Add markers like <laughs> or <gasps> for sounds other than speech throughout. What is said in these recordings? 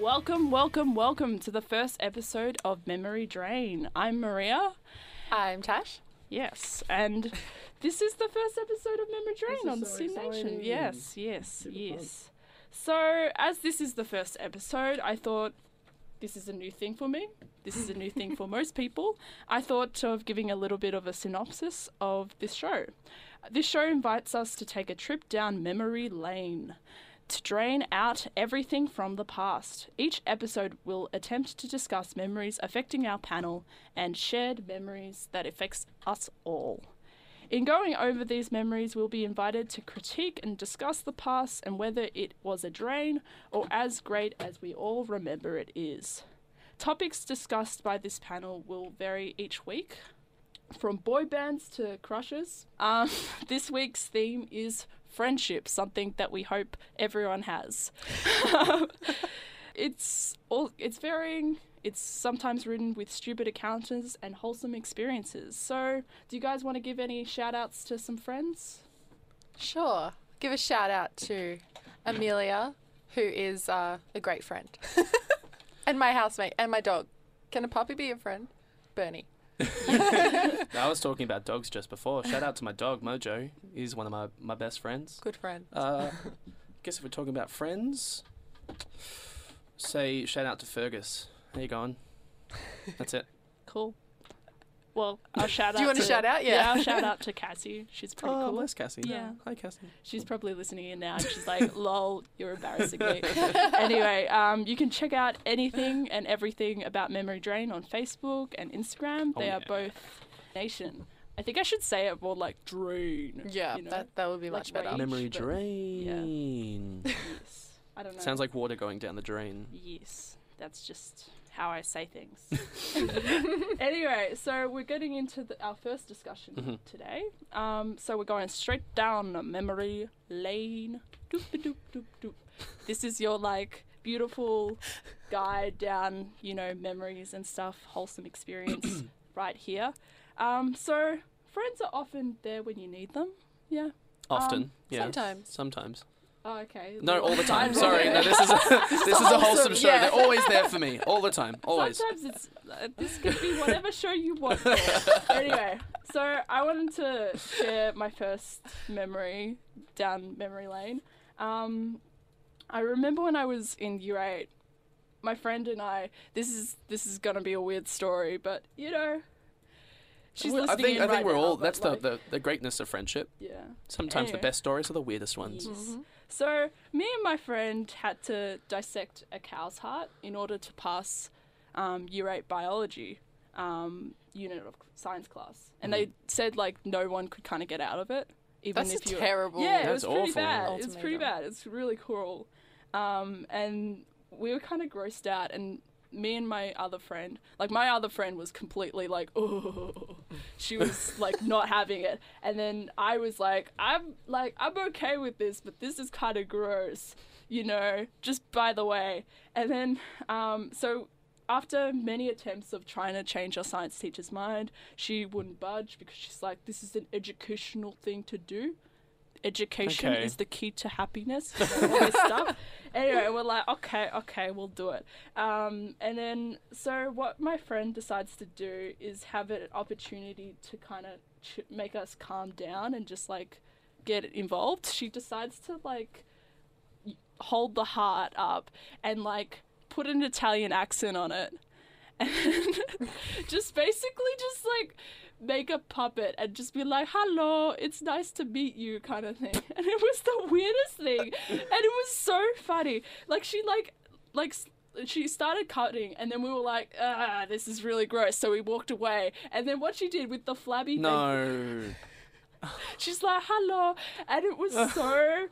Welcome, welcome, welcome to the first episode of Memory Drain. I'm Maria. I'm Tash. Yes, and this is the first episode of Memory Drain on is so SYN Nation. Yes, yes, Super fun. yes. So, as this is the first episode, I thought this is a new thing for me. This is a new thing for <laughs> most people. I thought of giving a little bit of a synopsis of this show. This show invites us to take a trip down memory lane to drain out everything from the past. Each episode will attempt to discuss memories affecting our panel and shared memories that affects us all. In going over these memories, we'll be invited to critique and discuss the past and whether it was a drain or as great as we all remember it is. Topics discussed by this panel will vary each week, from boy bands to crushes. Um, <laughs> this week's theme is friendship, something that we hope everyone has. <laughs> it's all it's varying. It's sometimes written with stupid encounters and wholesome experiences. So, do you guys want to give any shout outs to some friends? Sure. Give a shout out to Amelia, who is uh, a great friend, <laughs> and my housemate and my dog. Can a puppy be a friend? Bernie. <laughs> I was talking about dogs just before. Shout out to my dog Mojo. He's one of my, my best friends. Good friend. Uh, guess if we're talking about friends, say shout out to Fergus. How you going? That's it. Cool. Well, I'll <laughs> shout out. Do you want to shout out? Yeah. I'll shout out to <laughs> Cassie. She's pretty oh, cool. bless Cassie. Yeah. Hi, Cassie. She's probably listening in now and she's like, <laughs> lol, you're embarrassing me. anyway, um, you can check out anything and everything about Memory Drain on Facebook and Instagram. Oh, They are both Nation. I think I should say it more like Drain. Yeah, you know? that that would be Like much better. rage. Memory but- drain. yes. I don't know. Sounds like water going down the drain. Yes, that's just how I say things. <laughs> <laughs> anyway, so we're getting into the, our first discussion Mhm. today. Um, so we're going straight down memory lane. Doop, doop, doop, doop. This is your like beautiful guide down, you know, memories and stuff, wholesome experience <coughs> right here. Um, so friends are often there when you need them. Yeah. Often. Um, yeah. Sometimes. Sometimes. Oh, okay. No, all the time. Sorry. <laughs> No, this is a, this is a wholesome wholesome, show. yeah. They're always there for me. All the time. Always. Sometimes it's uh, this could be whatever show you want. For. <laughs> anyway, so I wanted to share my first memory down memory lane. Um, I remember when I was in year eight, my friend and I. This is this is gonna be a weird story, but you know, she's Well, I listening think in I think right we're now, all. That's like, the, the the greatness of friendship. yeah. Sometimes Anyway. the best stories are the weirdest ones. Yes. Mhm. So me and my friend had to dissect a cow's heart in order to pass um, year eight biology um, unit of science class, and they said like no one could kind of get out of it, even That's if you. terrible. Yeah, it That's was pretty awful. bad. It's pretty bad. It's really cruel, um, and we were kind of grossed out and. Me and my other friend, like my other friend was completely like, oh, she was like <laughs> not having it. And then I was like, I'm like, I'm okay with this, but this is kind of gross, you know, just by the way. And then, um, so after many attempts of trying to change our science teacher's mind, she wouldn't budge because she's like, this is an educational thing to do. Education Okay. is the key to happiness. <laughs> All this stuff. Anyway, we're like, okay, okay, we'll do it. Um, and then, so what my friend decides to do is have an opportunity to kind of ch- make us calm down and just like get involved. She decides to like hold the heart up and like put an Italian accent on it. <laughs> And <laughs> just basically just like make a puppet and just be like, hello, it's nice to meet you kind of thing. <laughs> And it was the weirdest thing. and it was so funny. Like she like like she started cutting and then we were like, ah, this is really gross. So we walked away. And then what she did with the flabby thing No. <laughs> She's like, hello. And it was so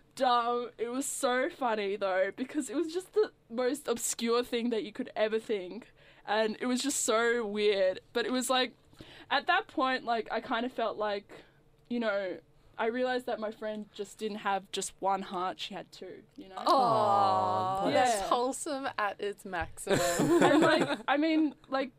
<laughs> dumb. It was so funny, though, because it was just the most obscure thing that you could ever think. And it was just so weird. But it was like, at that point, like, I kind of felt like, you know, I realized that my friend just didn't have just one heart, she had two, you know? Aww, Yeah. that's wholesome at its maximum. <laughs> and like I mean, like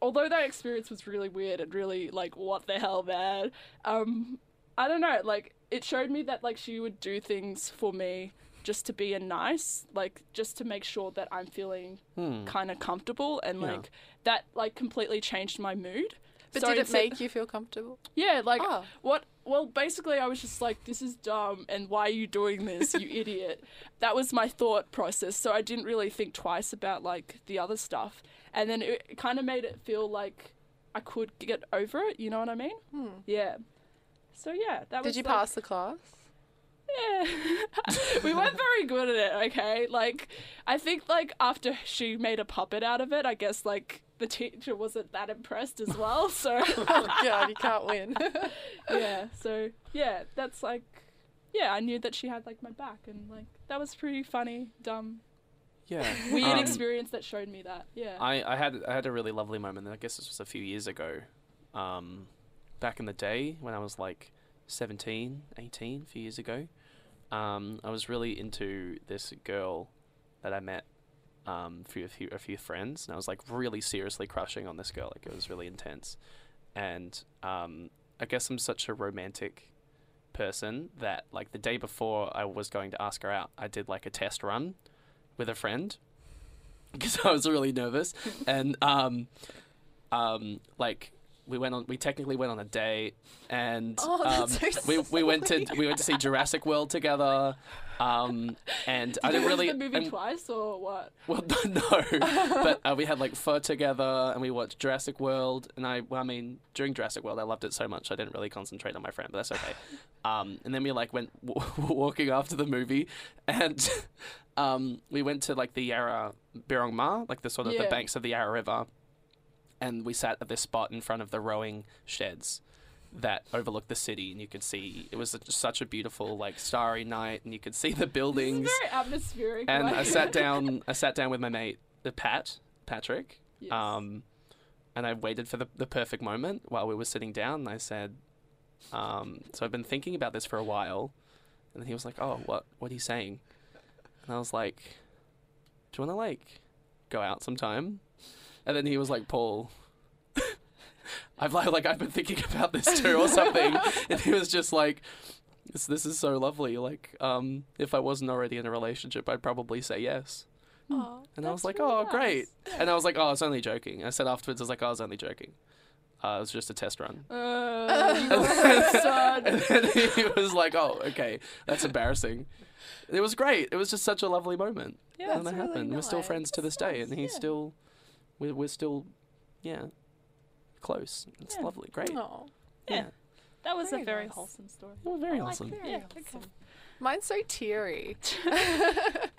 although that experience was really weird and really like what the hell man, um I don't know, like it showed me that like she would do things for me just to be a nice, like just to make sure that I'm feeling Hmm. kind of comfortable and Yeah. like that like completely changed my mood. But So did it make <laughs> you feel comfortable? Yeah, like Oh. what? Well, basically, I was just like, "This is dumb," and why are you doing this, you <laughs> idiot? That was my thought process. So I didn't really think twice about like the other stuff, and then it, it kind of made it feel like I could get over it. You know what I mean? Hmm. Yeah. So yeah, that was. Did you like- pass the class? Yeah. <laughs> we weren't very good at it, okay? Like I think like after she made a puppet out of it, I guess like the teacher wasn't that impressed as well. <laughs> So <laughs> oh God, you can't win. yeah, so yeah, that's like yeah, I knew that she had like my back and like that was pretty funny, dumb, Yeah. weird Um, experience that showed me that. Yeah. I, I had I had a really lovely moment. I guess this was a few years ago, um, back in the day when I was like 17, 18, a few years ago. Um, I was really into this girl that I met um, through a few a few friends, and I was like really seriously crushing on this girl. Like it was really intense, and um, I guess I'm such a romantic person that like the day before I was going to ask her out, I did like a test run with a friend <laughs> because I was really nervous, and um, um, like we went on, we technically went on a date, and Oh, um, so we we went to we went to see Jurassic World together, um, and I Did didn't you watch really the movie and- twice or what? well, <laughs> no, but uh, we had like pho together, and we watched Jurassic World. And I, well, I mean, during Jurassic World, I loved it so much, I didn't really concentrate on my friend, but that's okay. Um, and then we like went <laughs> w- walking after the movie, and <laughs> um, we went to like the Yarra Birrarung Marr, like the sort of the banks of the Yarra River, and we sat at this spot in front of the rowing sheds that overlooked the city, and you could see it was such- such a beautiful like starry night, and you could see the buildings very atmospheric. and I sat <laughs> down. I sat down with my mate, the Pat, Patrick. Yes. Um, and I waited for the, the perfect moment while we were sitting down. And I said, um, "So I've been thinking about this for a while." And then he was like, "Oh, what? What are you saying?" And I was like, "Do you want to like go out sometime?" And then he was like, "Paul." <laughs> I've like, like I've been thinking about this too or something <laughs> and he was just like this this is so lovely like um if I wasn't already in a relationship I'd probably say yes Oh, and I was like, really "Oh, nice. great!" And I was like, "Oh, I was only joking." I said afterwards, "I was like, oh, I was only joking. Uh, it was just a test run." Uh, <laughs> you were son. and then he was like, "Oh, okay, that's embarrassing." It was great. It was just such a lovely moment. Yeah, and that that's really happened. We're still friends to this day, and he's yeah. still, we're, we're still, yeah, close. It's Yeah. lovely, great. Oh, Yeah. Yeah, That was Very a very nice. wholesome story. Oh, very I like awesome. it. very Yeah, wholesome. okay. Mine's so teary. <laughs> <laughs>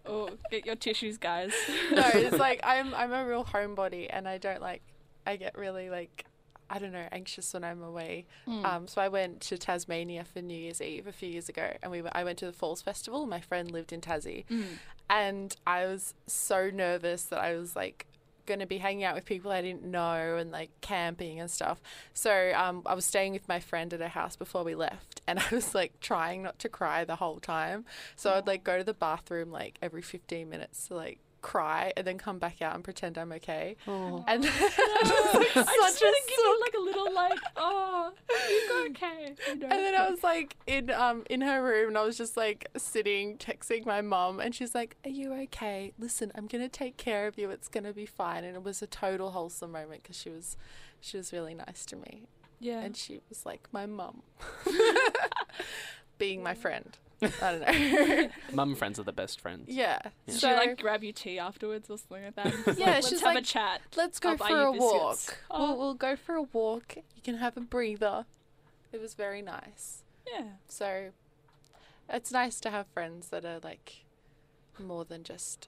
Oh, get your tissues, guys. no, it's <laughs> like I'm I'm a real homebody, and I don't like I get really like I don't know anxious when I'm away. Mm. Um, so I went to Tasmania for New Year's Eve a few years ago, and we went, I went to the Falls Festival. My friend lived in Tassie, Mm. and I was so nervous that I was like going to be hanging out with people I didn't know and like camping and stuff. So um, I was staying with my friend at her house before we left, and <laughs> I was like trying not to cry the whole time. So I'd like go to the bathroom like every 15 minutes to like cry and then come back out and pretend I'm okay. Oh. And <laughs> I I just want to give you like a little like, oh, you're okay. You know? And then I was like in um in her room and I was just like sitting texting my mum and she's like, "Are you okay? Listen, I'm going to take care of you. It's going to be fine." And it was a total wholesome moment cuz she was she was really nice to me yeah. and she was like my mum. <laughs> <laughs> Being my friend. I don't know. Mum friends are the best friends. yeah. Yeah. Did So she like grab you tea afterwards or something like that? <laughs> Yeah, Let's she's have like, a chat. let's go I'll for a biscuits." walk. Oh. We'll, we'll go for a walk. You can have a breather. It was very nice. Yeah. So it's nice to have friends that are like more than just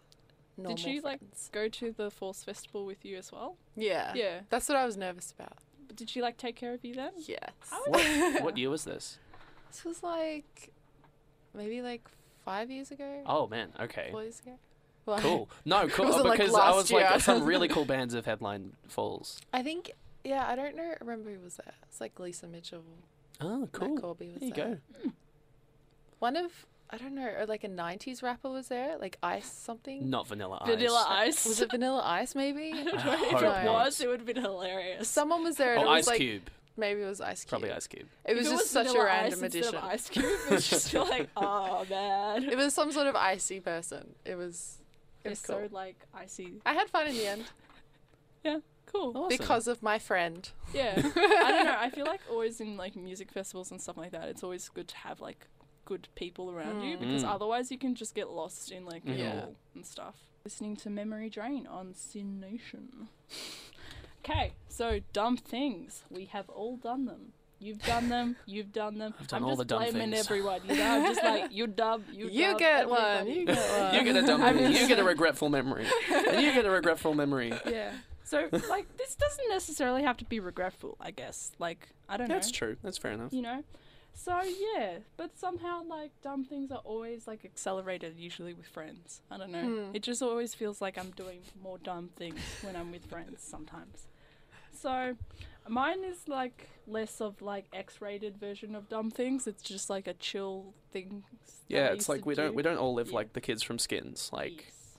normal Did she, like. Go to the Falls Festival with you as well. yeah. Yeah. That's what I was nervous about. But did she like take care of you then? Yes. What, <laughs> what year was this? This was like maybe like five years ago. Oh man, okay. Four years ago. Well, Cool. No, <laughs> cool. wasn't, oh, like, because I was year. like <laughs> some really cool bands have headline falls. I think yeah, I don't know remember who was there. It's like Lisa Mitchell, Oh, cool. Matt Corby was There you there. go. One of I don't know, uh, like a nineties rapper was there, like Ice something. Not Vanilla Ice. Vanilla Ice. Was it Vanilla Ice maybe? <laughs> I don't know I if hope it not. was, it would have been hilarious. Someone was there and Oh, it was Ice like Cube. Maybe it was Ice Cube. Probably Ice Cube. It was If just such a random Ice instead of addition. Ice Cube. It's just <laughs> like, oh man. It was some sort of icy person. It was. It They're was so like icy. I had fun in the end yeah. Cool. Awesome. because of my friend. Yeah. I don't know. I feel like always in like music festivals and stuff like that, it's always good to have like good people around you Mm. because Mm. otherwise you can just get lost in like it Yeah. all and stuff. Listening to Memory Drain on SYN Nation. Okay, so dumb things. We have all done them. You've done them. <laughs> You've done them. I've done I'm all just the dumb blaming things. everyone. You know, I'm just like <laughs> you dumb. You. You dumb, get one. You get one. you get a dumb. I mean- you get a <laughs> regretful memory, and you get a regretful memory. Yeah. So like this doesn't necessarily have to be regretful. I guess. Like I don't know. That's true. That's fair enough. you know so yeah but somehow like dumb things are always like accelerated usually with friends i don't know Hmm. it just always feels like i'm doing more dumb things when i'm with friends sometimes so mine is like less of like x-rated version of dumb things it's just like a chill thing Yeah, it's like we don't we don't all live Yeah. like the kids from Skins. Like Yes.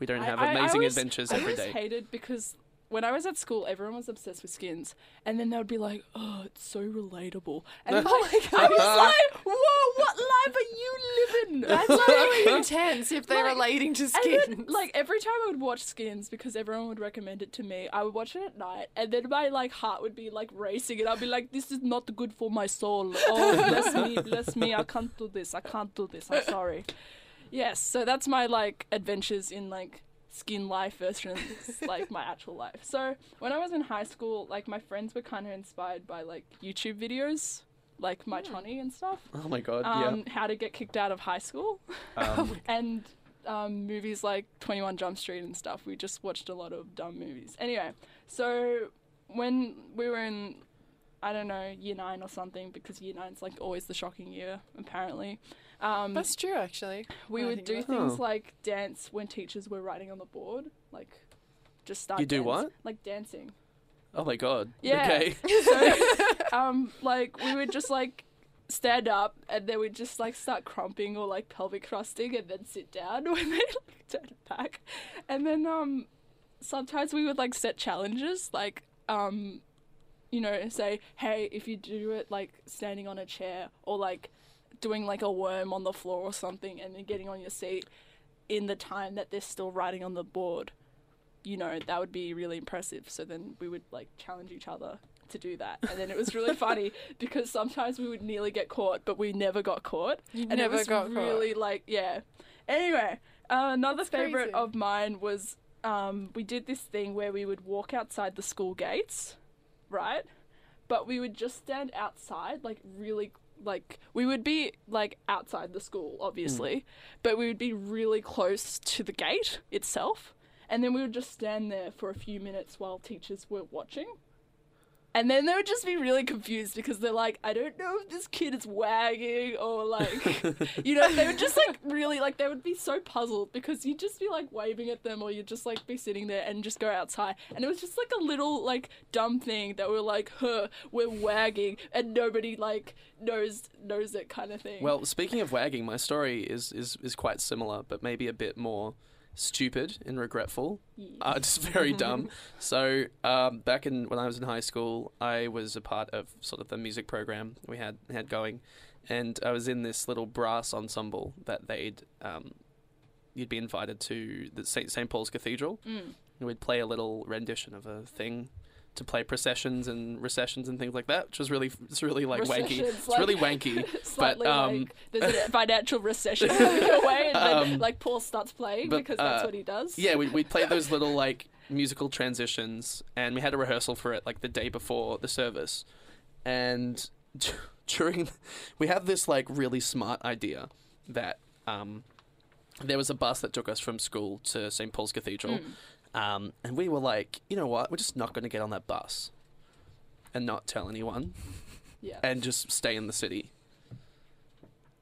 we don't I- have I- I amazing always- adventures I every always day. hated because when I was at school, everyone was obsessed with skins, and then they would be like, "Oh, it's so relatable," and I'm Oh <laughs> like, my I was uh-huh. like, "Whoa, what life are you living?" <laughs> That's really intense if they're Like, relating to skins. then, like every time I would watch Skins because everyone would recommend it to me, I would watch it at night, and then my like heart would be like racing, and I'd be like, "This is not good for my soul. Oh, bless me, <laughs> bless me. I can't do this. I can't do this. I'm sorry." Yes, so that's my like adventures in like skin life versus <laughs> like my actual life. So when I was in high school, like my friends were kind of inspired by like YouTube videos, like my Tony and stuff. Oh my god, Um, how to get kicked out of high school. Um, <laughs> and um, movies like 21 Jump Street and stuff. We just watched a lot of dumb movies. Anyway, so when we were in, I don't know, year nine or something, because year nine's like always the shocking year, apparently. Um, That's true, actually. we would do things Oh. like dance when teachers were writing on the board, like just start. You do dance- what? Like dancing. oh my god. Yeah. Okay. <laughs> So, <laughs> um, like we would just like stand up and then we'd just like start crumping or like pelvic thrusting and then sit down <laughs> when they like turn it back, and then um, sometimes we would like set challenges like um, you know, say hey if you do it like standing on a chair or like doing like a worm on the floor or something and then getting on your seat in the time that they're still writing on the board you know, that would be really impressive. So then we would like challenge each other to do that. And then it was really <laughs> funny because sometimes we would nearly get caught, but we never got caught. You and never it was got caught. really like, yeah. Anyway, uh, another That's favorite crazy. of mine was um, we did this thing where we would walk outside the school gates, right? But we would just stand outside, like really like we would be like outside the school obviously mm. but we would be really close to the gate itself and then we would just stand there for a few minutes while teachers were watching. And then they would just be really confused because they're like, I don't know if this kid is wagging or like, <laughs> you know, they would just like really, like, they would be so puzzled because you'd just be like waving at them or you'd just like be sitting there and just go outside. And it was just like a little like dumb thing that we're like, huh, we're wagging and nobody like knows knows it kind of thing. Well, speaking of wagging, my story is, is, is quite similar, but maybe a bit more stupid and regretful. Uh, just very dumb. <laughs> So um, back in when I was in high school, I was a part of sort of the music program we had had going, and I was in this little brass ensemble that they'd um, you'd be invited to the St. St. Paul's Cathedral, Mm. and we'd play a little rendition of a thing to play processions and recessions and things like that, which was really it's really like wanky. Recessions, It's like- really wanky. <laughs> but um, like there's a financial recession <laughs> coming your way, and then Um, like Paul starts playing but, because that's uh, what he does. Yeah, we we played those little <laughs> like musical transitions, and we had a rehearsal for it like the day before the service, and during we had this like really smart idea that um there was a bus that took us from school to St Paul's Cathedral, Mm. Um, and we were like, you know what, we're just not going to get on that bus, and not tell anyone, yeah. and just stay in the city,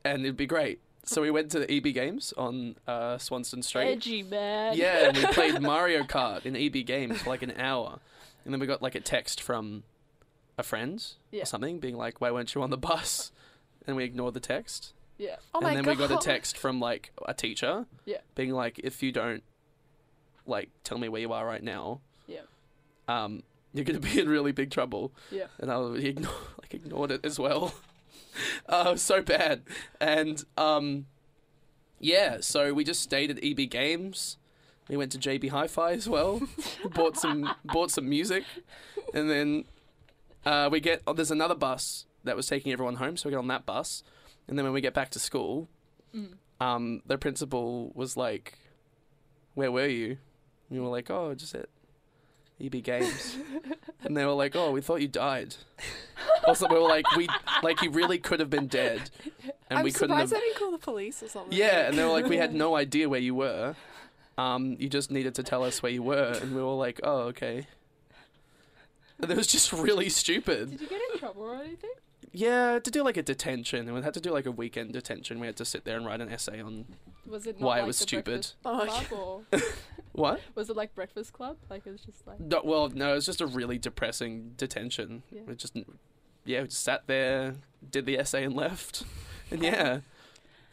and it'd be great. So we went to the EB Games on uh, Swanston Street. Edgy man. Yeah, and we <laughs> played Mario Kart in EB Games for like an hour. And then we got like a text from a friend Yeah. or something being like, why weren't you on the bus? And we ignored the text. yeah. Oh my and then god. we got a text from like a teacher Yeah. being like, if you don't like tell me where you are right now, Yeah. um, you're gonna be in really big trouble. Yeah. And I was, <laughs> like ignored it as well. <laughs> uh, so bad. And um, yeah, so we just stayed at EB Games. We went to JB Hi-Fi as well. <laughs> bought some bought some music, and then uh, we get oh, there's another bus that was taking everyone home, so we get on that bus. And then when we get back to school, Mm. um, the principal was like, "Where were you?" We were like, "Oh, just at EB Games," <laughs> and they were like, "Oh, we thought you died." Also, we were like, "We like you really could have been dead, and I'm we couldn't have." surprised I didn't call the police or something. Yeah, and they were like, "We had <laughs> no idea where you were. Um, you just needed to tell us where you were," and we were like, "Oh, okay." And it was just really stupid. Did you get in trouble or anything? Yeah, to do like a detention, and we had to do like a weekend detention. We had to sit there and write an essay on Was it not why like it was the stupid. Oh, Club or <laughs> What? was it like Breakfast Club? Like it was just like No, well, no, it was just a really depressing detention. Yeah. We just, yeah, we just sat there, did the essay, and left. <laughs> And yeah,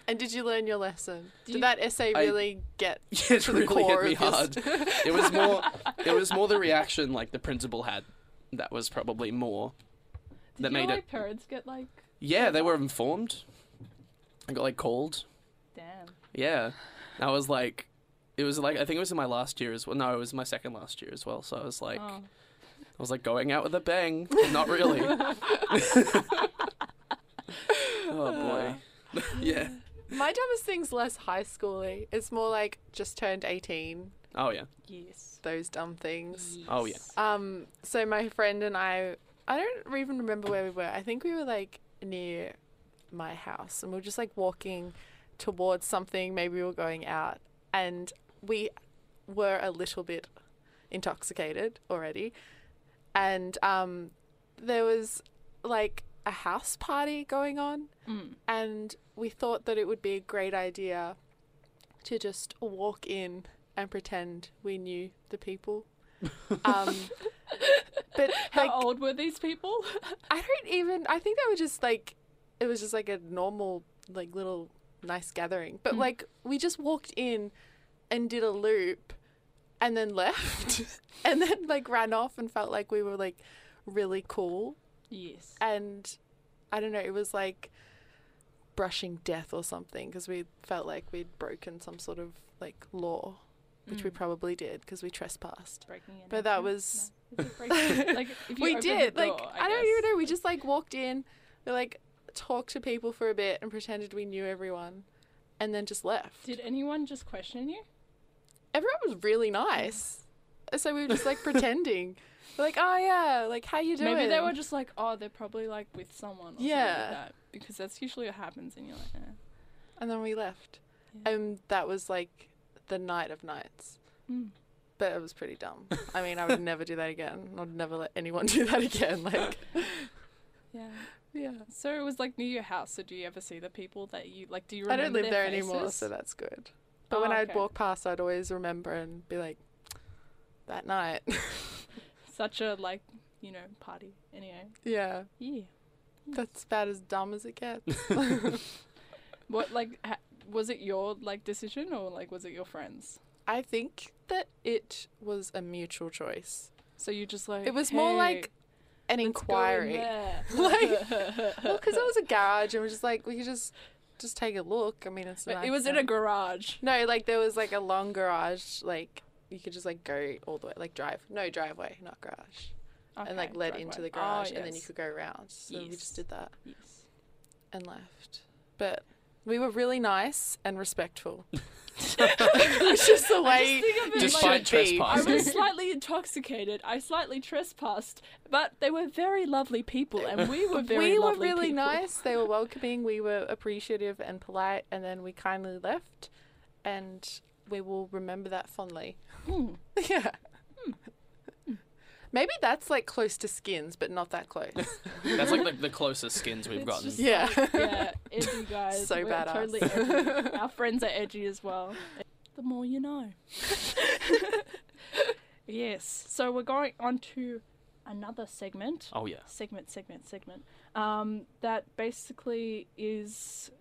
And did you learn your lesson? Do Did you- that essay I- really get <laughs> yeah, it to the really core hit me of hard. It was more, it was more the reaction like the principal had. That was probably more. Did That made it- like, parents get like Yeah, they were informed. I got like called. damn? Yeah, I was like, it was like I think it was in my last year as well. No, it was my second last year as well. So I was like, oh. I was like going out with a bang. Not really. <laughs> <laughs> oh boy. <laughs> yeah. My dumbest thing's less high schooly. It's more like just turned 18, Oh yeah. Yes. those dumb things. Oh, yeah. Um, so my friend and I, I don't even remember where we were. I think we were like near my house and we were just like walking towards something. Maybe we were going out and we were a little bit intoxicated already. And um, there was like a house party going on Mm. and we thought that it would be a great idea to just walk in and pretend we knew the people. <laughs> Um, but How like, old were these people? <laughs> I don't even. I think they were just like, it was just like a normal, like little nice gathering. But Mm. like, we just walked in and did a loop, and then left, <laughs> and then like ran off and felt like we were like really cool. yes. And I don't know. It was like brushing death or something because we felt like we'd broken some sort of like law, which we Mm. probably did because we trespassed. Breaking in. But that was No. Is it <laughs> breaking- like we did the like door, I, don't even know. We just like walked in, we like talked to people for a bit and pretended we knew everyone, and then just left. Did anyone just question you? Everyone was really nice, so we were just like <laughs> pretending. We're like, oh yeah, like how you doing? Maybe they were just like, oh, they're probably like with someone. Yeah. Like that. Because that's usually what happens, and you're like, eh. and then we left. Yeah. And that was like the night of nights. Mm. But it was pretty dumb. I mean, I would <laughs> never do that again. I'd never let anyone <laughs> do that again. Like, Yeah. yeah. So it was like near your house. So do you ever see the people that you like? Do you remember? I don't live there anymore, so that's good. But Oh, when I'd walk past, I'd always remember and be like, that night. <laughs> Such a like, you know, party. Anyway. yeah. Yeah. That's about as dumb as it gets. What like ha- was it your like decision or like was it your friends? I think that it was a mutual choice. So you just like It was more like an in inquiry. there." <laughs> Like- <laughs> Well, because it was a garage and we're just like, we could just just take a look. I mean, it's nice it was in a garage. No, like there was like a long garage, like you could just like go all the way, like drive, no driveway, not garage, and like Okay, led into the ah, garage, Oh, and then you could go around. So we just did that Yes. and left. But we were really nice and respectful, <laughs> <laughs> which is the way think of it Despite should be. I trespassing. was slightly intoxicated. I slightly trespassed, but they were very lovely people, and we were very we were lovely really people. nice. They were welcoming. We were appreciative and polite, and then we kindly left, and we will remember that fondly. Hmm. <laughs> Yeah. Maybe that's like close to skins, but not that close. <laughs> That's like the, the closest skins we've It's gotten. just Yeah. like, yeah, edgy <laughs> guys. So We're badass. Totally edgy. Our friends are edgy as well. The more you know. <laughs> yes. So we're going on to another segment. Oh yeah. segment, segment, segment. Um, that basically is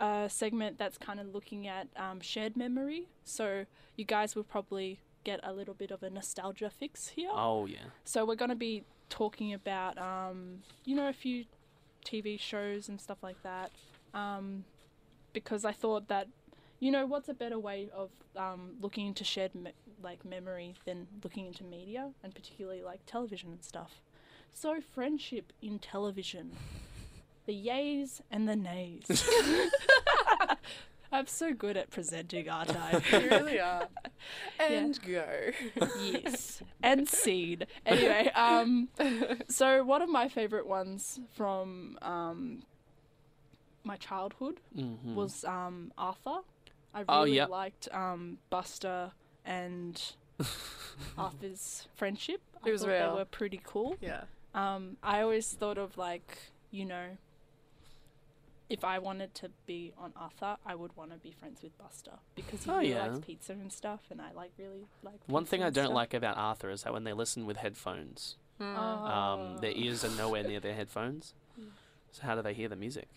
a segment that's kind of looking at um, shared memory. So you guys will probably get a little bit of a nostalgia fix here. Oh yeah. So we're going to be talking about, um, you know, a few TV shows and stuff like that. Um, because I thought that, you know, what's a better way of um, looking into shared me- like memory than looking into media and particularly like television and stuff. So friendship in television, the yays and the nays. <laughs> <laughs> I'm so good at presenting, aren't I? <laughs> You really are. <laughs> And go. yes. And scene. <laughs> Anyway, um so one of my favorite ones from um my childhood Mm-hmm. was um Arthur. I really Oh, yeah. liked um Buster and Arthur's friendship. I It was real. They were pretty cool. Yeah. Um I always thought of like, you know, if I wanted to be on Arthur, I would want to be friends with Buster because he Oh, really yeah. likes pizza and stuff, and I like really like. One pizza thing I don't stuff. like about Arthur is that when they listen with headphones, Mm. um, their Oh. ears are nowhere near their headphones. Mm. So how do they hear the music?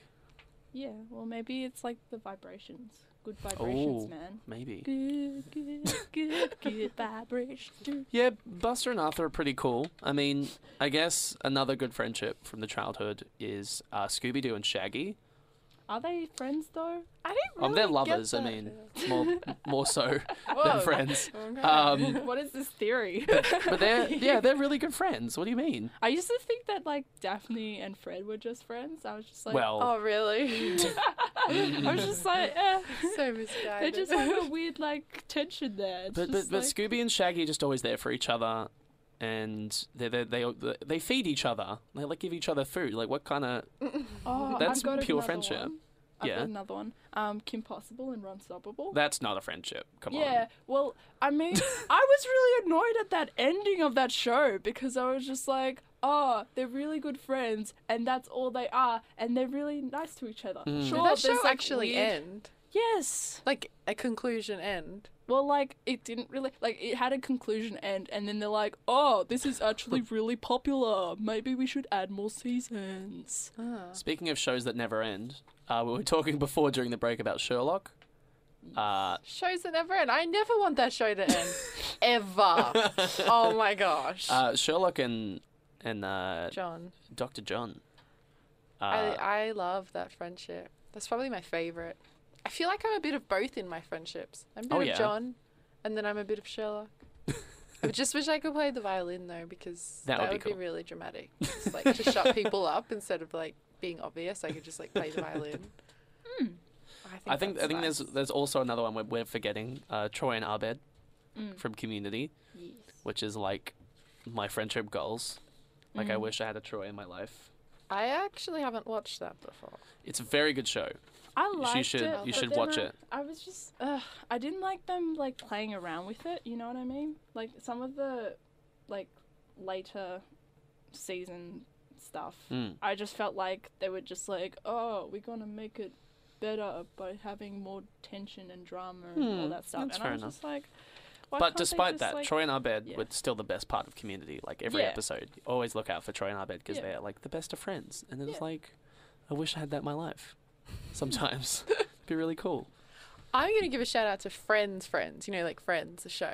Yeah, well, maybe it's like the vibrations. Good vibrations, Oh. man. Maybe. Good, good, good, good vibrations. Yeah, Buster and Arthur are pretty cool. I mean, I guess another good friendship from the childhood is uh, Scooby Doo and Shaggy. Are they friends though? I didn't really Um, they're get lovers. I mean, more more so <laughs> than friends. Okay. Um, <laughs> what is this theory? <laughs> but they're yeah, they're really good friends. What do you mean? I used to think that like Daphne and Fred were just friends. I was just like, well, oh, really? I was just like, eh. so misguided. They just have a weird like tension there. It's but but, just but like- Scooby and Shaggy are just always there for each other, and they they they they feed each other. They like give each other food. Like what kind of <laughs> Oh, That's I've got pure another friendship. one. I've Yeah. got another one. Um, Kim Possible and Unstoppable. that's not a friendship. Come yeah, on. Yeah. Well, I mean, <laughs> I was really annoyed at that ending of that show because I was just like, oh, they're really good friends, and that's all they are, and they're really nice to each other. Mm. Sure, Did that show like, actually weird- end? Yes. Like a conclusion end? Well, like it didn't really like it had a conclusion end, and then they're like, oh, this is actually <laughs> really popular. Maybe we should add more seasons. Ah. Speaking of shows that never end, uh, we were talking before during the break about Sherlock. Uh, Shows that never end. I never want that show to end. <laughs> Ever. oh my gosh. uh, Sherlock and and uh, John. Doctor John. Uh, I, I love that friendship. That's probably my favorite. I feel like I'm a bit of both in my friendships. I'm a bit Oh, of yeah. John, and then I'm a bit of Sherlock. I just wish I could play the violin though, because That <laughs> that, would be would be, really dramatic. <laughs> Just like to shut people up instead of like being obvious. I could just like play the <laughs> violin. Hmm. I think I that's think there's nice. there's also another one we're, we're forgetting. Uh, Troy and Abed Mm. from Community, Yes. which is like my friendship goals. Like I Mm. wish I had a Troy in my life. I actually haven't watched that before. It's a very good show. I You liked should- it. you should watch I, it. I was just, uh, I didn't like them like playing around with it. You know what I mean? Like some of the, like, later season stuff. Mm. I just felt like they were just like, oh, we're gonna make it better by having more tension and drama and all Hmm, that stuff. that's and fair I was enough. just like, But despite that, like- Troy and Abed Yeah. were still the best part of Community. Like every Yeah. episode, you always look out for Troy and Abed because Yeah. they're like the best of friends. And it's Yeah. like, I wish I had that in my life. Sometimes, <laughs> it'd be really cool. I'm going to give a shout out to Friends Friends, you know, like Friends, the show.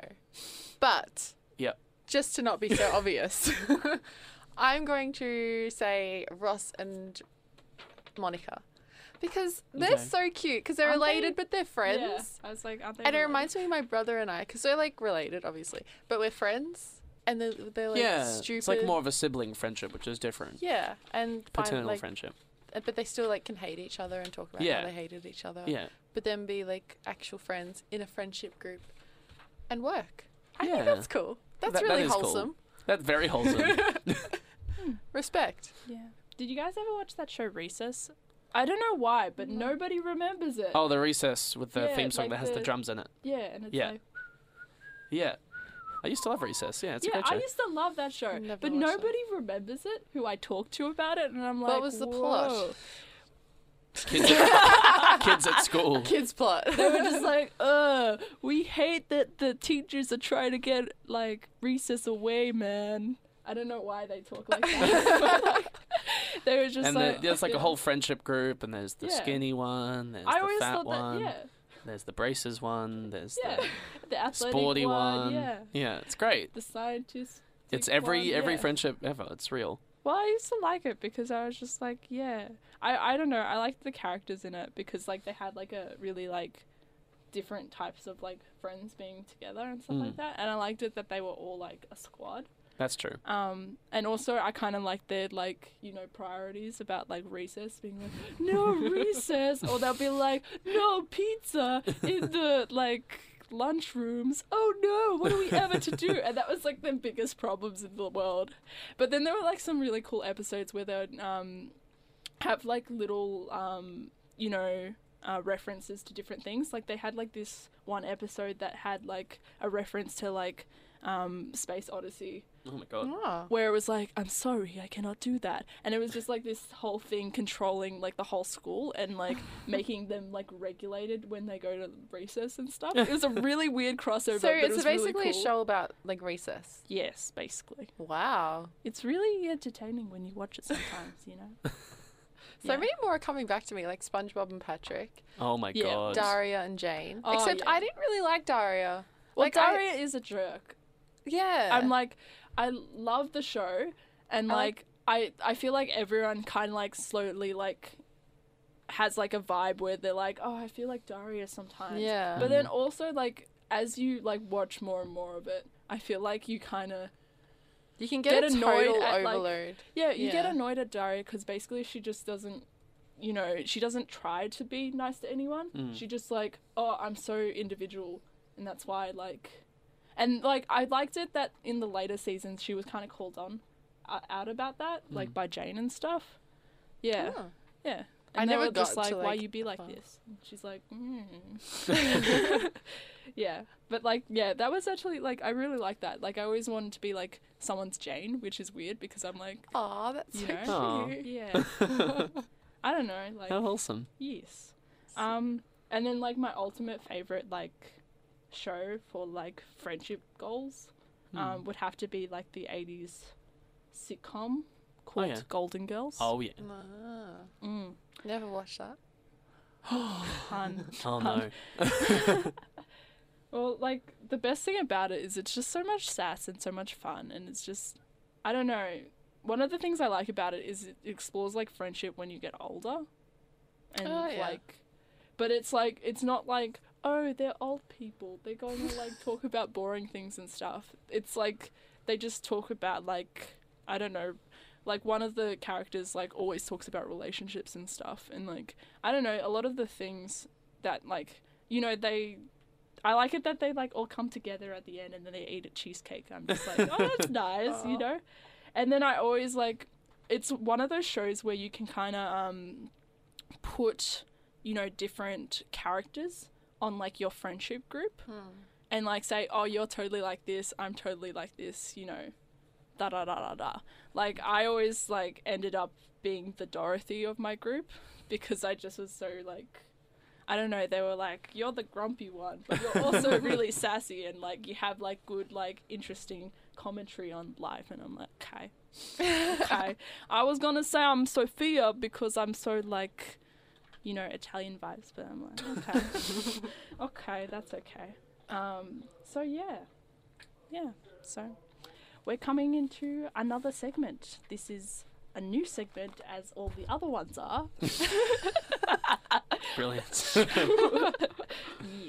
But, Yep. just to not be so obvious, <laughs> I'm going to say Ross and Monica. Because they're Okay. so cute, because they're Aren't they? related, but they're friends. Yeah. I was like, aren't they? And it reminds me of my brother and I, because we're like related, obviously, but we're friends. And they're, they're like yeah, stupid. it's like more of a sibling friendship, which is different. Yeah, and Paternal like, friendship. Uh, but they still like can hate each other and talk about Yeah. how they hated each other. Yeah, But then be like actual friends in a friendship group and work. I Yeah. think that's cool. That's That- that really cool. wholesome. that's very <laughs> wholesome. Respect. Yeah. Did you guys ever watch that show Recess? I don't know why, but No. nobody remembers it. oh, the recess with the Yeah, theme song like that has the the- drums in it. Yeah, and it's Yeah. like Yeah, I used to love recess. Yeah, it's a yeah, great show. I used to love that show, Never but watched it. nobody remembers it. Who I talked to about it, and I'm like, What was the plot? "Whoa." Kids, at, <laughs> kids at school. Kids plot. They were just <laughs> like, uh, we hate that the teachers are trying to get like recess away, man. I don't know why they talk like that. but, <laughs> like, they were just and like, the, there's like a yeah. whole friendship group, and there's the Yeah. skinny one, there's I the always fat thought one, that, yeah. There's the braces one. There's Yeah. the <laughs> The athletic sporty one, one. Yeah. Yeah, it's great. The scientist. It's every one, every yeah. friendship ever. It's real. Well, I used to like it because I was just like, yeah. I I don't know. I liked the characters in it because like they had like a really like different types of like friends being together and stuff Mm. like that. And I liked it that they were all like a squad. That's true. Um, and also I kind of like their like you know priorities about like recess being like no recess, or they'll be like no pizza in the like lunchrooms. Oh no, what are we ever to do? And that was like the biggest problems in the world. But then there were like some really cool episodes where they would um have like little um you know uh, references to different things. Like they had like this one episode that had like a reference to like um Space Odyssey Oh my god. Oh. where it was like, I'm sorry, I cannot do that. And it was just like this whole thing controlling like the whole school and like <laughs> making them like regulated when they go to recess and stuff. <laughs> It was a really weird crossover. So but it it's was basically really cool. a show about like recess. Yes, basically. Wow. It's really entertaining when you watch it sometimes, you know? <laughs> So Yeah. many more are coming back to me, like SpongeBob and Patrick, Oh my Yeah. god. Daria and Jane. Oh, Except yeah. I didn't really like Daria. Well, Like, I- Daria is a jerk. Yeah. I'm like, I love the show, and I like, like- I I feel like everyone kind of like slowly like has like a vibe where they're like, oh, I feel like Daria sometimes. yeah. But then also like as you like watch more and more of it, I feel like you kind of you can get, get a annoyed total at, like- yeah you get annoyed at Daria because basically she just doesn't. You know, she doesn't try to be nice to anyone. Mm. She just like, oh, I'm so individual, and that's why like, and like I liked it that in the later seasons she was kind of called on uh, out about that, like Mm. by Jane and stuff. Yeah, Oh. yeah. I And they never were just got like, to, why you be like well. this? And she's like, mm. <laughs> yeah. But like, yeah, that was actually like I really like that. Like I always wanted to be like someone's Jane, which is weird because I'm like, Aw, that's You so know? Aw. cute. yeah, <laughs> <laughs> I don't know, like How wholesome. yes. Um, and then like my ultimate favorite like show for like friendship goals Hmm. um would have to be like the 80s sitcom called yeah. Golden Girls. Oh yeah. Ah, Mm, never watched that. <gasps> fun. <laughs> Oh Um, no. <laughs> <laughs> Well, like the best thing about it is it's just so much sass and so much fun, and it's just I don't know. One of the things I like about it is it explores like friendship when you get older, and Oh, yeah. like, but it's like it's not like oh they're old people they're going to like <laughs> talk about boring things and stuff. It's like they just talk about like I don't know. Like one of the characters like always talks about relationships and stuff and like I don't know a lot of the things that like you know they I like it that they like all come together at the end and then they eat a cheesecake. I'm just like, oh, that's <laughs> nice, you know. And then I always like, it's one of those shows where you can kind of um, put, you know, different characters on like your friendship group Hmm. and like say, oh, you're totally like this, I'm totally like this, you know, da da da da da. Like I always like ended up being the Dorothy of my group because I just was so like. I don't know. They were like, "You're the grumpy one, but you're also <laughs> really sassy and like you have like good, like interesting commentary on life." And I'm like, "Okay, <laughs> okay." I was gonna say I'm Sophia because I'm so like, you know, Italian vibes, but I'm like, okay, <laughs> <laughs> okay, that's okay. Um, so yeah, yeah. So we're coming into another segment. This is a new segment, as all the other ones are. <laughs> Brilliant.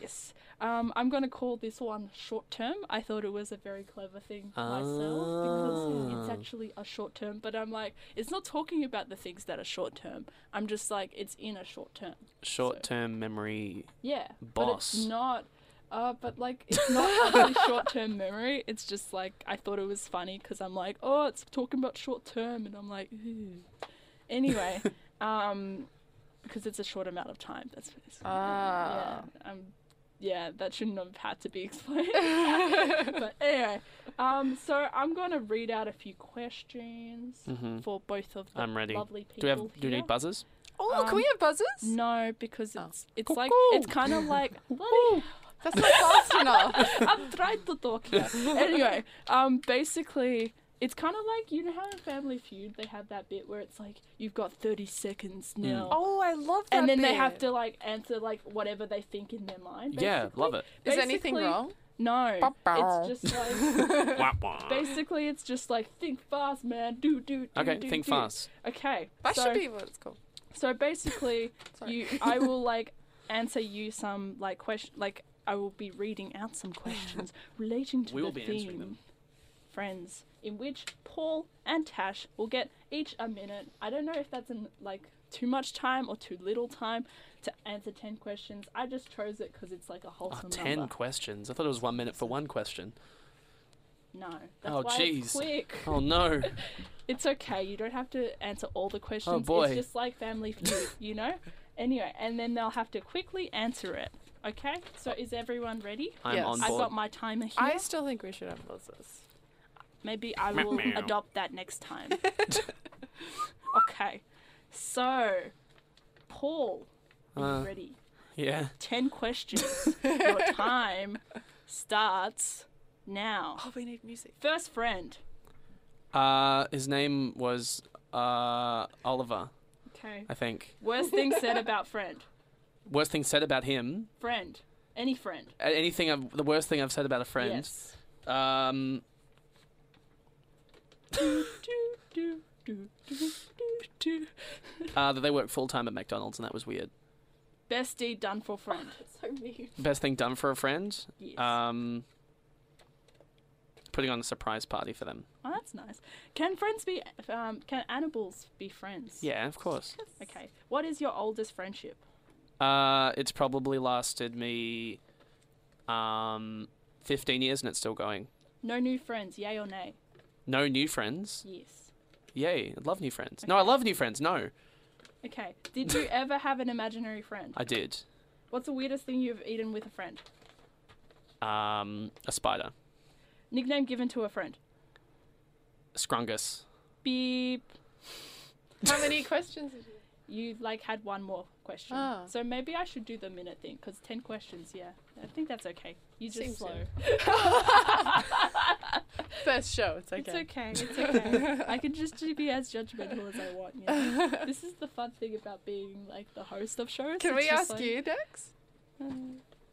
yes. Um, I'm going to call this one short term. I thought it was a very clever thing myself because it's Ah. actually a short term. But I'm like, it's not talking about the things that are short term. I'm just like, it's in a short term. Short term memory. Yeah. But it's not. Uh, but like, it's <laughs> not actually short term memory. It's just like, I thought it was funny because I'm like, oh, it's talking about short term. And I'm like, Ooh. anyway, <laughs> um, because it's a short amount of time. That's Ah. Yeah. Um, yeah, that shouldn't have had to be explained. <laughs> but anyway, um, so I'm going to read out a few questions hmm for both of the I'm ready. lovely people Do we have? Do we need buzzers? Oh, can Um, we have buzzers? No, because Oh. it's it's like it's kind of <laughs> like That's not fast <laughs> enough. I've tried to talk here. Anyway, um, basically, It's kind of like you know how in Family Feud they have that bit where it's like you've got thirty seconds Mm. now, Oh, I love that. and then they have to like answer like whatever they think in their mind. Yeah, love it. Is anything wrong? No, Bow-bow. it's just like <laughs> Wah, wah. basically it's just like think fast, man. Do do do. Okay, do, think do. fast. Okay, That so, should be what it's called. so basically <laughs> you I will like answer you some like question like I will be reading out some questions <laughs> relating to We the will be theme answering them. friends in which Paul and Tash will get each a minute. I don't know if that's in like too much time or too little time to answer 10 questions. I just chose it cuz it's like a Oh, wholesome 10 number. questions. I thought it was one minute for one question. No. That's Oh, why jeez. quick. Oh no. <laughs> It's okay. You don't have to answer all the questions. Oh, boy. It's just like Family Feud, you know? Anyway, and then they'll have to quickly answer it. Okay? So is everyone ready? I'm Yes. on I've got my timer here. I still think we should have buzzers. Maybe I will adopt that next time. <laughs> okay. So, Paul, are Uh, you ready? yeah. 10 questions. <laughs> Your time starts now. Oh, we need music. First friend. Uh, his name was uh Oliver, Okay. I think. Worst thing said about friend. <laughs> Worst thing said about him. Friend. Any friend. Anything. I've, the worst thing I've said about a friend. Yes. Um. do, do, do, do, do, do. <laughs> Uh, that they work full time at McDonald's, and that was weird. Best deed done for a friend. <laughs> so mean. Best thing done for a friend. Yes. Um. Putting on a surprise party for them. oh, that's nice. Can friends be? Um, can animals be friends? Yeah, of course. Okay. What is your oldest friendship? Uh, it's probably lasted me, um, fifteen years, and it's still going. No new friends. Yay or nay? No new friends. Yes. Yay! I love new friends. No, I love new friends. No, Okay. Did you <laughs> ever have an imaginary friend? I did. What's the weirdest thing you've eaten with a friend? Um, a spider, Nickname given to a friend. Scrungus. Beep. How many <laughs> questions did you You like had one more question. Ah. So maybe I should do the minute thing because ten questions. Yeah, I think that's okay. You just Seems slow. <laughs> <laughs> First show, it's okay. It's okay. It's okay. I can just be as judgmental as I want. You know? <laughs> this is the fun thing about being like the host of shows. Can It's we ask like, you, Dex? uh,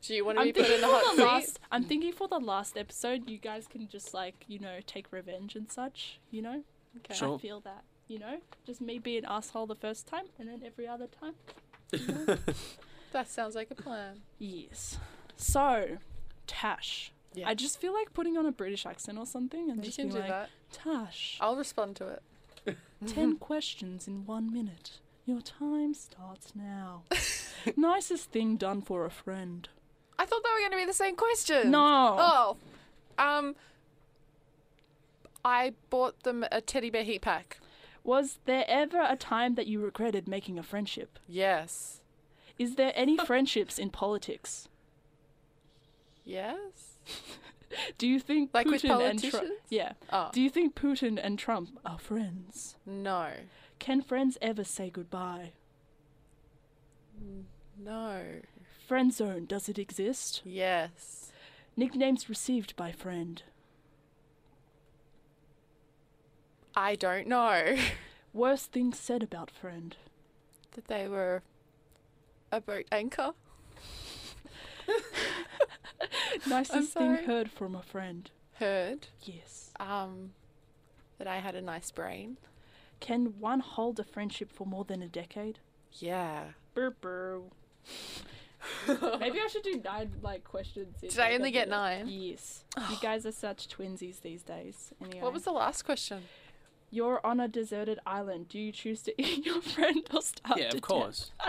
Do you want to I'm be put in the for hot the seat? last. I'm thinking for the last episode, you guys can just like you know take revenge and such. You know, Okay. Sure. I feel that. You know, just me being an asshole the first time, and then every other time. <laughs> That sounds like a plan. Yes. So, Tash. Yeah. I just feel like putting on a British accent or something and You just can being do like, that. Tash, I'll respond to it. <laughs> 10 questions in one minute. Your time starts now. <laughs> Nicest thing done for a friend. I thought they were going to be the same question. No. Oh. Um. I bought them a teddy bear heat pack. Was there ever a time that you regretted making a friendship? Yes. Is there any <laughs> friendships in politics? Yes. <laughs> Do you think Like Putin and? Trump? Yeah. Oh. Do you think Putin and Trump are friends? no. Can friends ever say goodbye? No. Friend zone, does it exist? Yes. Nicknames received by friend. I don't know <laughs> Worst things said about friend. that they were a boat anchor. <laughs> <laughs> Nicest sorry. thing heard from a friend. Heard Yes. um that I had a nice brain. Can one hold a friendship for more than a decade? Yeah. Burr, burr. <laughs> Maybe I should do nine like questions. in, Did I like, only a get minute. nine? Yes. You <sighs> guys are such twinsies these days. Anyway. What was the last question? You're on a deserted island. Do you choose to <laughs> eat your friend or starve yeah, to of course. <laughs>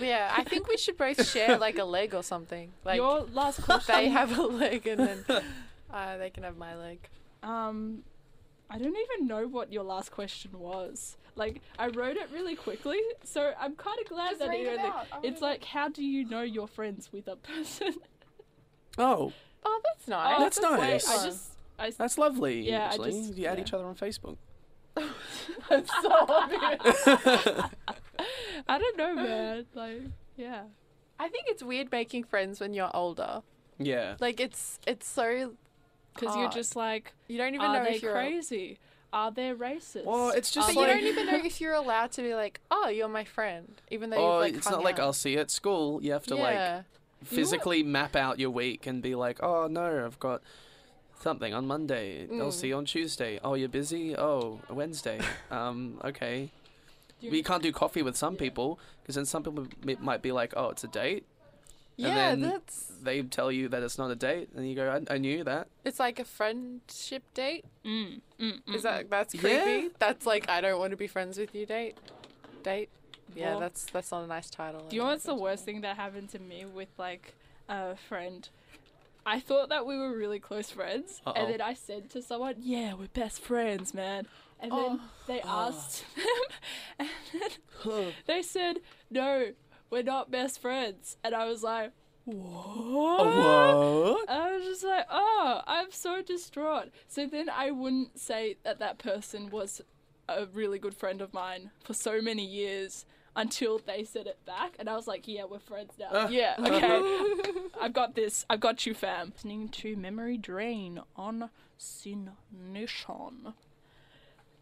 Yeah, I think we should both share like a leg or something. Like your last <laughs> question. they have a leg and then uh, they can have my leg. Um, I don't even know what your last question was. Like, I wrote it really quickly, so I'm kind of glad Just that you it only- It's wanna- like, how do you know you're friends with a person? Oh, Oh, that's nice. Oh, That's wait, nice. I just, I, s- that's lovely. Yeah, I actually. just- you add yeah. each other on Facebook. <laughs> That's so obvious. <laughs> I don't know, man. Like, yeah. I think it's weird making friends when you're older. Yeah. Like it's it's so because you're Oh, just like, You don't even are know they if you're. crazy? Are they racist? Well, it's just Are But you don't even know if you're allowed to be like, oh, you're my friend, even though Or you've like. it's hung not like. I'll see you at school. You have to like physically map out your week and be like, oh no, I've got something on Monday. I'll Mm. see you on Tuesday. Oh, you're busy. Oh, Wednesday. <laughs> um, okay. Do you- But can't do coffee with some people because then some people m- might be like, oh, it's a date. Yeah, then that's. They tell you that it's not a date, and you go, I, I knew that. It's like a friendship date. Mm, mm, mm, Is that that's Yeah. creepy? That's like I don't want to be friends with you. Date, date. Yeah, Well, that's that's not a nice title. Do you know what's the worst thing that happened to me with like a friend? I thought that we were really close friends, Uh-oh. and then I said to someone, "Yeah, we're best friends, man." And then Oh. they Oh. asked <laughs> them, and then they said, "No, we're not best friends." And I was like, "What?" what? I was just like, "Oh, I'm so distraught." So then I wouldn't say that that person was a really good friend of mine for so many years <laughs> until they said it back, and I was like, "Yeah, we're friends now." Uh. yeah, <laughs> okay. I've got this. I've got you, fam. Listening to Memory Drain on SYN Nation.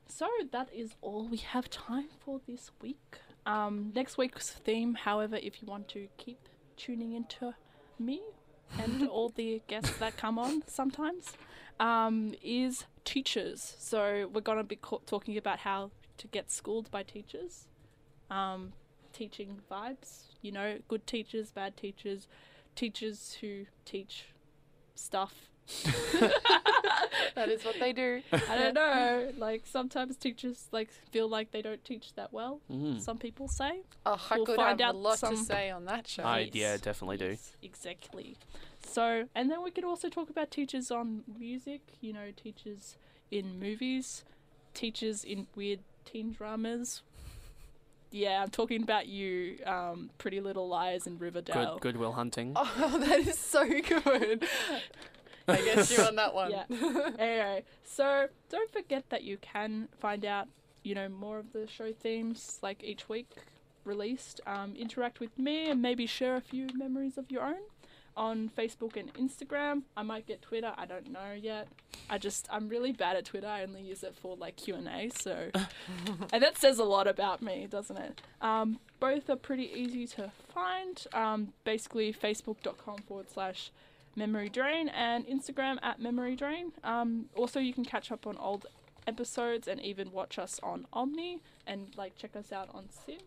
So that is all we have time for this week. Um, next week's theme, however, if you want to keep tuning into me and <laughs> all the guests that come on sometimes, um, is teachers. So we're gonna be co- talking about how to get schooled by teachers, um, teaching vibes. You know, good teachers, bad teachers, teachers who teach stuff. that is what they do. <laughs> I don't know. Like sometimes teachers like feel like they don't teach that well. Mm. Some people say. Oh, I We'll could find have out a lot some- to say on that show. I yeah, definitely do. Exactly. So, and then we could also talk about teachers on music. You know, teachers in movies, teachers in weird teen dramas. Yeah, I'm talking about you, um, Pretty Little Liars and Riverdale. Good Goodwill Hunting. <laughs> Oh, that is so good. I guess you're on that <laughs> one. Yeah. anyway, so don't forget that you can find out, you know, more of the show themes like each week released. Um, interact with me and maybe share a few memories of your own on Facebook and Instagram. I might get Twitter. I don't know yet. I just I'm really bad at Twitter. I only use it for like Q and A. So, <laughs> and that says a lot about me, doesn't it? Um, both are pretty easy to find. Um, basically, Facebook.com forward slash memory drain and Instagram at memory drain. Um, also, you can catch up on old episodes and even watch us on Omni and like check us out on Sim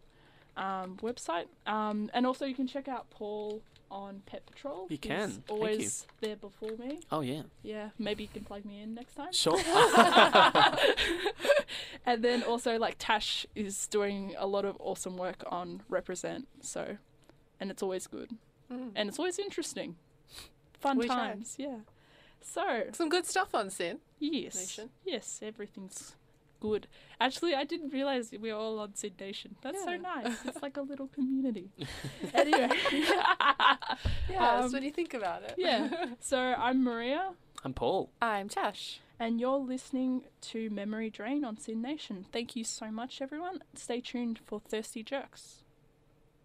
um, website. Um, and also, you can check out Paul on Pet Patrol. You He's can. Thank you. always there before me. Oh yeah. Yeah, maybe you can plug me in next time. Sure. <laughs> and then also like Tash is doing a lot of awesome work on Represent. So, and it's always good Mm. and it's always interesting, fun We try. times. Yeah. So Some good stuff on SYN. yes, Nation. yes, everything's good. Actually, I didn't realize we're all on SYN Nation. That's so nice. It's <laughs> like a little community. <laughs> anyway, <laughs> Yeah, that's Um, what do you think about it? yeah. So I'm Maria. I'm Paul. I'm Tash. and you're listening to Memory Drain on SYN Nation. Thank you so much, everyone. Stay tuned for Thirsty Jerks.